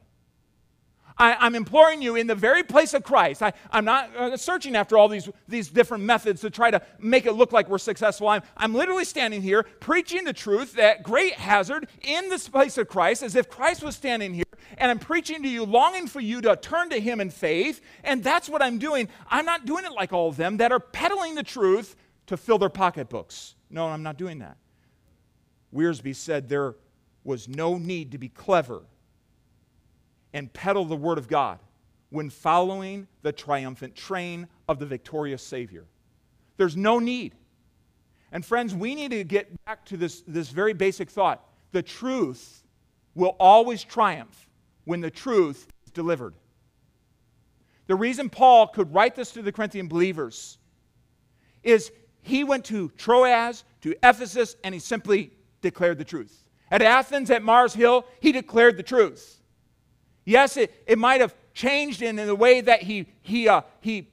I, am imploring you in the very place of Christ. I, am not uh, searching after all these, these different methods to try to make it look like we're successful. I'm, I'm literally standing here preaching the truth that great hazard in this place of Christ as if Christ was standing here. And I'm preaching to you, longing for you to turn to Him in faith. And that's what I'm doing. I'm not doing it like all of them that are peddling the truth to fill their pocketbooks. No, I'm not doing that. Wiersbe said there was no need to be clever and peddle the Word of God when following the triumphant train of the victorious Savior. There's no need. And friends, we need to get back to this, this very basic thought. The truth will always triumph when the truth is delivered. The reason Paul could write this to the Corinthian believers is he went to Troas, to Ephesus, and he simply declared the truth. At Athens, at Mars Hill, he declared the truth. Yes, it, it might have changed in, in the way that he, he, uh, he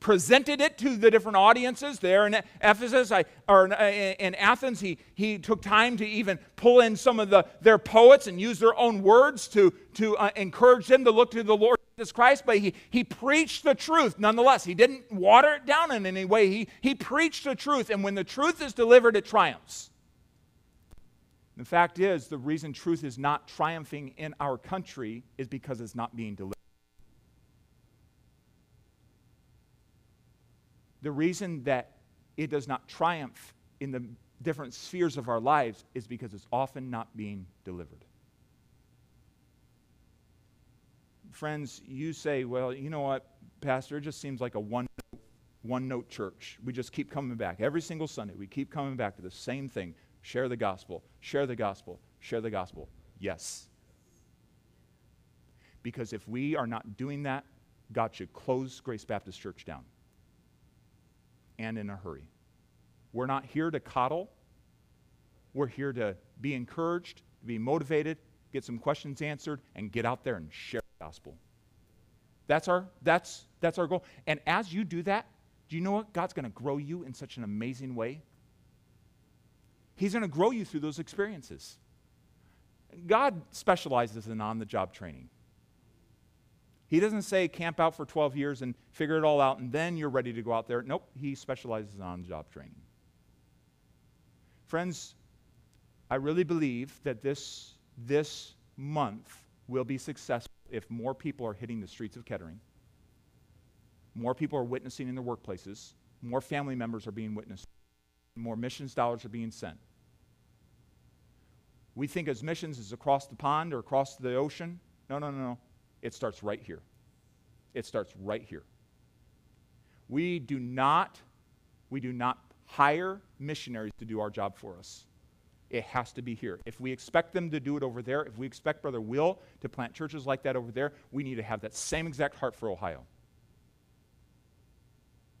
presented it to the different audiences there in Ephesus I, or in Athens. He, he took time to even pull in some of the, their poets and use their own words to, to uh, encourage them to look to the Lord Jesus Christ. But he, he preached the truth nonetheless. He didn't water it down in any way. He, he preached the truth. And when the truth is delivered, it triumphs. The fact is, the reason truth is not triumphing in our country is because it's not being delivered. The reason that it does not triumph in the different spheres of our lives is because it's often not being delivered. Friends, you say, well, you know what, Pastor, it just seems like a one one note church. We just keep coming back. Every single Sunday, we keep coming back to the same thing share the gospel, share the gospel, share the gospel. Yes. Because if we are not doing that, God should close Grace Baptist Church down. And in a hurry. We're not here to coddle. We're here to be encouraged, to be motivated, get some questions answered, and get out there and share gospel. That's our, that's, that's our goal. And as you do that, do you know what? God's going to grow you in such an amazing way He's going to grow you through those experiences. God specializes in on the job training. He doesn't say camp out for 12 years and figure it all out and then you're ready to go out there. Nope, he specializes in on job training. Friends, I really believe that this, this month will be successful if more people are hitting the streets of Kettering, more people are witnessing in their workplaces, more family members are being witnessed more missions dollars are being sent. We think as missions is across the pond or across the ocean. No, no, no, no. It starts right here. It starts right here. We do not, we do not hire missionaries to do our job for us. It has to be here. If we expect them to do it over there, if we expect Brother Will to plant churches like that over there, we need to have that same exact heart for Ohio.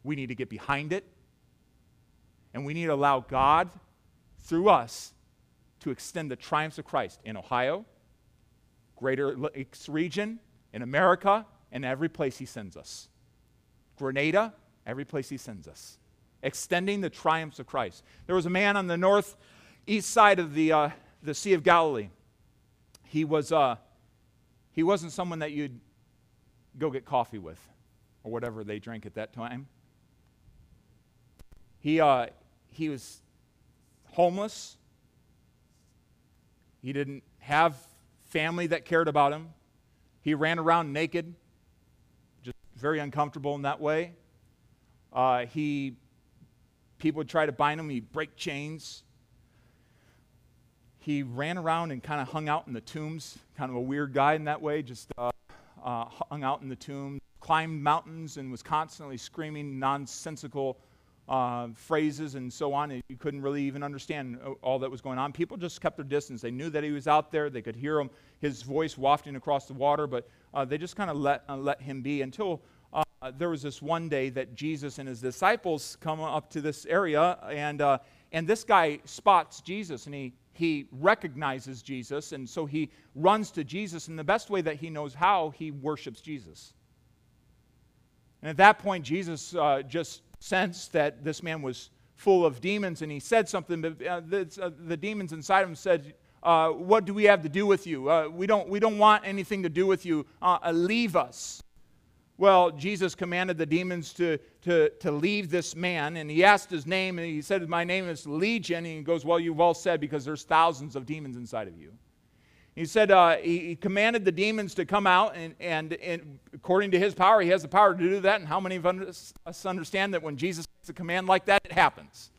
We need to get behind it. And we need to allow God, through us, to extend the triumphs of Christ in Ohio, Greater Lakes region, in America, and every place He sends us. Grenada, every place He sends us. Extending the triumphs of Christ. There was a man on the north east side of the, uh, the Sea of Galilee. He, was, uh, he wasn't someone that you'd go get coffee with or whatever they drank at that time. He, uh, he was homeless. He didn't have family that cared about him. He ran around naked, just very uncomfortable in that way. Uh, he, people would try to bind him. He'd break chains. He ran around and kind of hung out in the tombs, kind of a weird guy in that way, just uh, uh, hung out in the tombs, climbed mountains, and was constantly screaming nonsensical uh, phrases and so on. And you couldn't really even understand uh, all that was going on. People just kept their distance. They knew that he was out there. They could hear him, his voice wafting across the water, but uh, they just kind of let, uh, let him be until there was this one day that Jesus and his disciples come up to this area, and, and this guy spots Jesus, and he, he recognizes Jesus, and so he runs to Jesus, and the best way that he knows how, he worships Jesus. And at that point, Jesus uh, just sensed that this man was full of demons, and he said something, but uh, the, uh, the, demons inside him said, uh, What do we have to do with you? Uh, we, don't, we don't want anything to do with you. Uh, leave us. Well, Jesus commanded the demons to, to, to leave this man, and he asked his name, and he said, My name is Legion. And he goes, Well, you've all said because there's thousands of demons inside of you. He said uh, he, commanded the demons to come out, and, and, and, according to his power, he has the power to do that. And how many of us understand that when Jesus makes a command like that, it happens?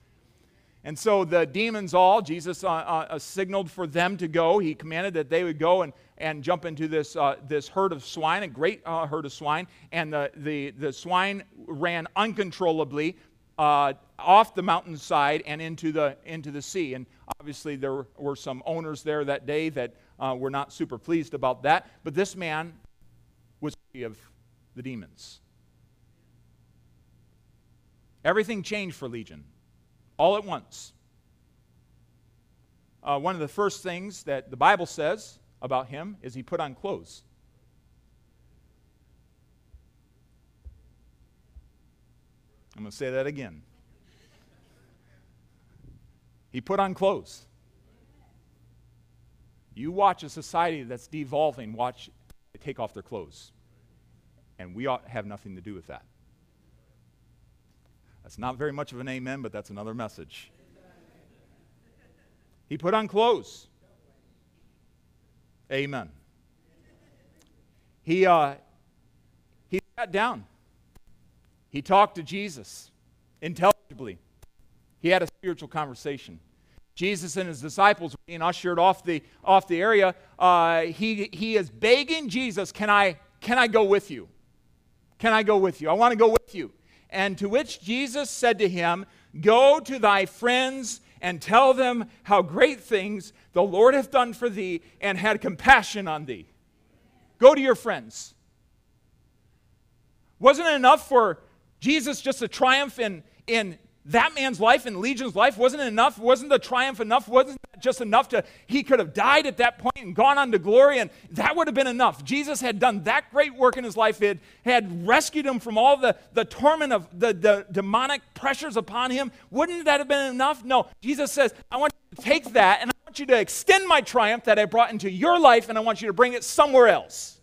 And so the demons all, Jesus uh, uh, uh, signaled for them to go. He commanded that they would go and, and jump into this, uh, this herd of swine, a great uh, herd of swine. And the, the, the swine ran uncontrollably uh, off the mountainside and into the, into the sea. And obviously, there were some owners there that day that were not super pleased about that. But this man was free of the demons. Everything changed for Legion all at once. Uh, one of the first things that the Bible says about him is he put on clothes. I'm going to say that again. He put on clothes. You watch a society that's devolving, watch they take off their clothes. And we ought to have nothing to do with that. That's not very much of an amen, but that's another message. He put on clothes. Amen. He, uh, he sat down. He talked to Jesus intelligibly. He had a spiritual conversation. Jesus and his disciples were being ushered off the, off the area. Uh, he, he is begging Jesus, can I, can I go with you? Can I go with you? I want to go with you. And to which Jesus said to him, Go to thy friends and tell them how great things the Lord hath done for thee and had compassion on thee. Go to your friends. Wasn't it enough for Jesus just to triumph in, in that man's life and Legion's life wasn't enough, wasn't the triumph enough, wasn't just enough to, he could have died at that point and gone on to glory, and that would have been enough. Jesus had done that great work in his life, it had rescued him from all the, the torment of the, the demonic pressures upon him. Wouldn't that have been enough? No. Jesus says, I want you to take that and I want you to extend my triumph that I brought into your life, and I want you to bring it somewhere else.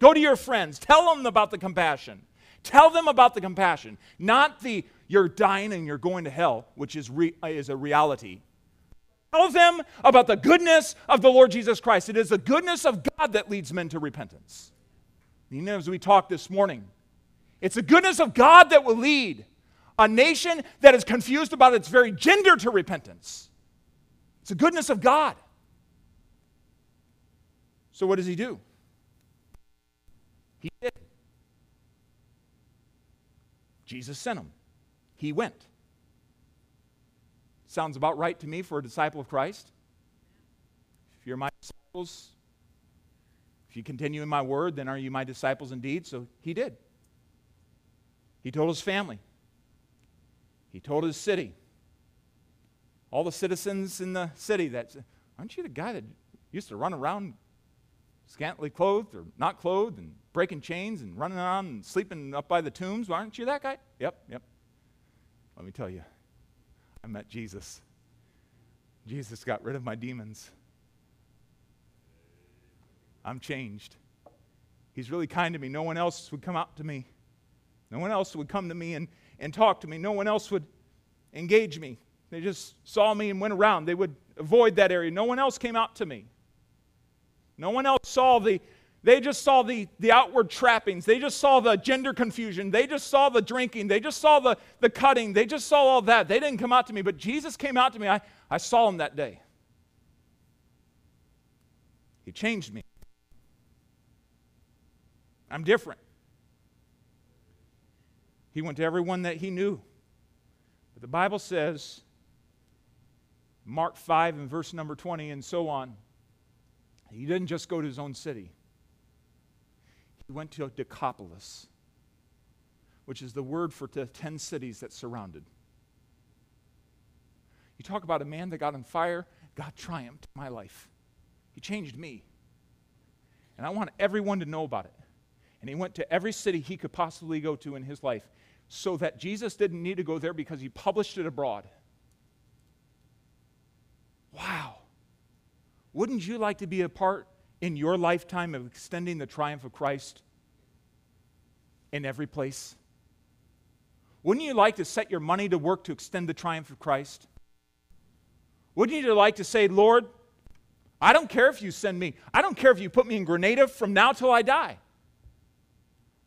Go to your friends, tell them about the compassion. Tell them about the compassion, not the you're dying and you're going to hell, which is, re- is a reality. Tell them about the goodness of the Lord Jesus Christ. It is the goodness of God that leads men to repentance. You know, as we talked this morning, it's the goodness of God that will lead a nation that is confused about its very gender to repentance. It's the goodness of God. So, what does he do? He did. Jesus sent him he went. Sounds about right to me for a disciple of Christ. If you're my disciples, if you continue in my word, then are you my disciples indeed? So he did. He told his family, he told his city, all the citizens in the city that, aren't you the guy that used to run around scantily clothed or not clothed and breaking chains and running around and sleeping up by the tombs? Aren't you that guy? Yep, yep. Let me tell you, I met Jesus. Jesus got rid of my demons. I'm changed. He's really kind to me. No one else would come out to me. No one else would come to me and, and talk to me. No one else would engage me. They just saw me and went around. They would avoid that area. No one else came out to me. No one else saw the, they just saw the, the outward trappings. They just saw the gender confusion. They just saw the drinking. They just saw the, the cutting. They just saw all that. They didn't come out to me, but Jesus came out to me. I, I saw him that day. He changed me. I'm different. He went to everyone that he knew. But the Bible says, Mark 5 and verse number 20 and so on, he didn't just go to his own city. He went to Decapolis, which is the word for the 10 cities that surrounded. You talk about a man that got on fire, God triumphed my life. He changed me. And I want everyone to know about it. And he went to every city he could possibly go to in his life so that Jesus didn't need to go there because he published it abroad. Wow. Wouldn't you like to be a part in your lifetime of extending the triumph of Christ in every place? Wouldn't you like to set your money to work to extend the triumph of Christ? Wouldn't you like to say, Lord, I don't care if you send me, I don't care if you put me in Grenada from now till I die.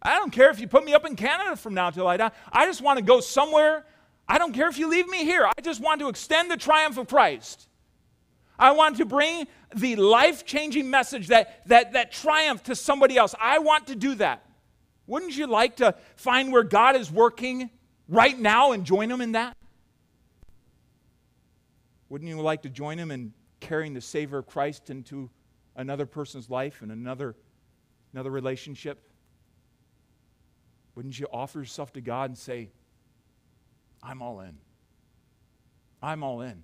I don't care if you put me up in Canada from now till I die. I just want to go somewhere. I don't care if you leave me here. I just want to extend the triumph of Christ. I want to bring the life changing message that, that, that triumph to somebody else. I want to do that. Wouldn't you like to find where God is working right now and join Him in that? Wouldn't you like to join Him in carrying the Savior of Christ into another person's life and another, another relationship? Wouldn't you offer yourself to God and say, I'm all in? I'm all in.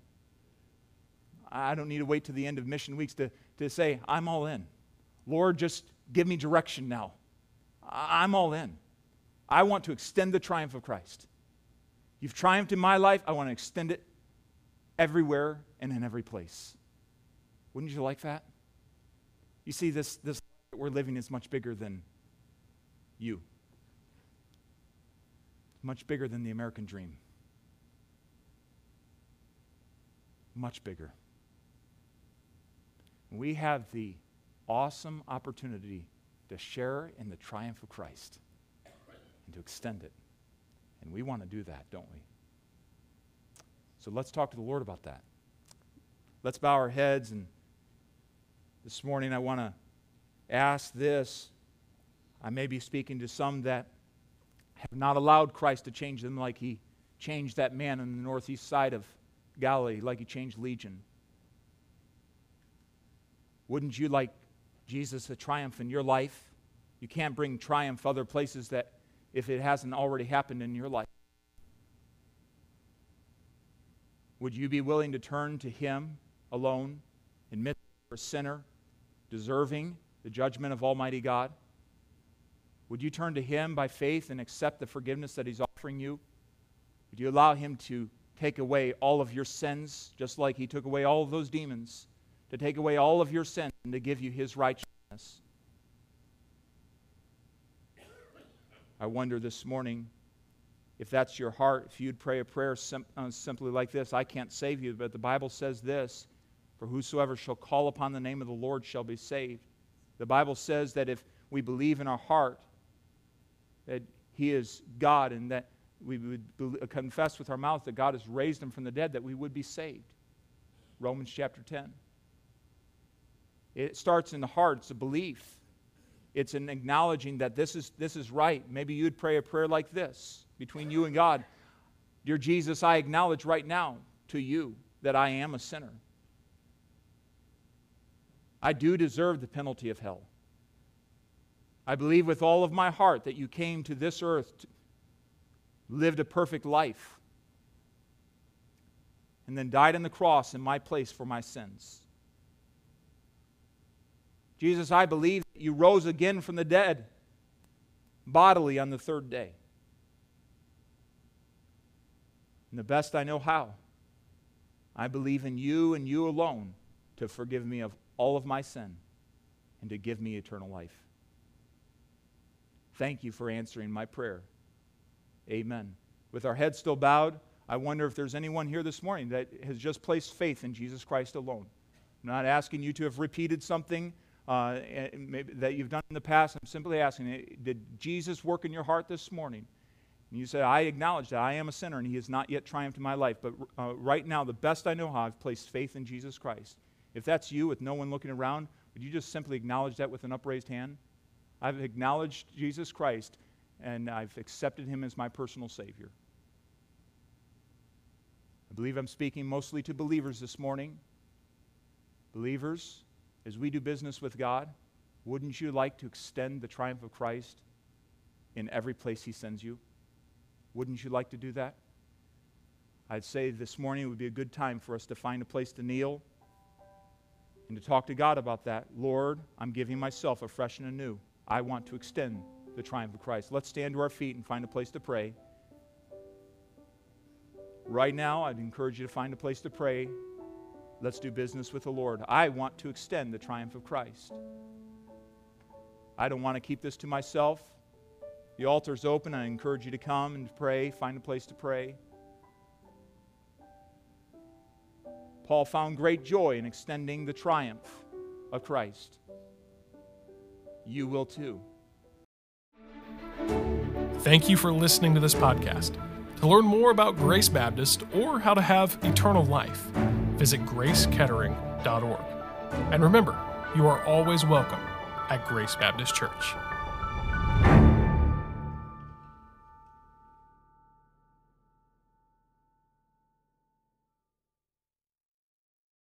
I don't need to wait to the end of mission weeks to, to say, I'm all in. Lord, just give me direction now. I'm all in. I want to extend the triumph of Christ. You've triumphed in my life. I want to extend it everywhere and in every place. Wouldn't you like that? You see, this, this that we're living is much bigger than you much bigger than the American dream. Much bigger. We have the awesome opportunity to share in the triumph of Christ and to extend it. And we want to do that, don't we? So let's talk to the Lord about that. Let's bow our heads. And this morning I want to ask this. I may be speaking to some that have not allowed Christ to change them like he changed that man on the northeast side of Galilee, like he changed Legion. Wouldn't you like Jesus to triumph in your life? You can't bring triumph other places that if it hasn't already happened in your life. Would you be willing to turn to him alone, admit you're a sinner, deserving the judgment of Almighty God? Would you turn to Him by faith and accept the forgiveness that He's offering you? Would you allow Him to take away all of your sins, just like He took away all of those demons, to take away all of your sins and to give you His righteousness? I wonder this morning if that's your heart, if you'd pray a prayer sim- uh, simply like this I can't save you, but the Bible says this For whosoever shall call upon the name of the Lord shall be saved. The Bible says that if we believe in our heart that he is God and that we would confess with our mouth that God has raised him from the dead, that we would be saved. Romans chapter 10. It starts in the heart, it's a belief. It's an acknowledging that this is, this is right. Maybe you'd pray a prayer like this between you and God Dear Jesus, I acknowledge right now to you that I am a sinner. I do deserve the penalty of hell. I believe with all of my heart that you came to this earth, to, lived a perfect life, and then died on the cross in my place for my sins. Jesus, I believe that you rose again from the dead bodily on the third day. And the best I know how, I believe in you and you alone to forgive me of all of my sin and to give me eternal life. Thank you for answering my prayer. Amen. With our heads still bowed, I wonder if there's anyone here this morning that has just placed faith in Jesus Christ alone. I'm not asking you to have repeated something uh, that you've done in the past. I'm simply asking, did Jesus work in your heart this morning? And you say, I acknowledge that I am a sinner and he has not yet triumphed in my life. But uh, right now, the best I know how, I've placed faith in Jesus Christ. If that's you with no one looking around, would you just simply acknowledge that with an upraised hand? I've acknowledged Jesus Christ and I've accepted him as my personal Savior. I believe I'm speaking mostly to believers this morning. Believers, as we do business with God, wouldn't you like to extend the triumph of Christ in every place He sends you? Wouldn't you like to do that? I'd say this morning would be a good time for us to find a place to kneel and to talk to God about that. Lord, I'm giving myself afresh and anew. I want to extend the triumph of Christ. Let's stand to our feet and find a place to pray. Right now, I'd encourage you to find a place to pray. Let's do business with the Lord. I want to extend the triumph of Christ. I don't want to keep this to myself. The altar's open. I encourage you to come and pray, find a place to pray. Paul found great joy in extending the triumph of Christ. You will too. Thank you for listening to this podcast. To learn more about Grace Baptist or how to have eternal life, visit gracekettering.org. And remember, you are always welcome at Grace Baptist Church.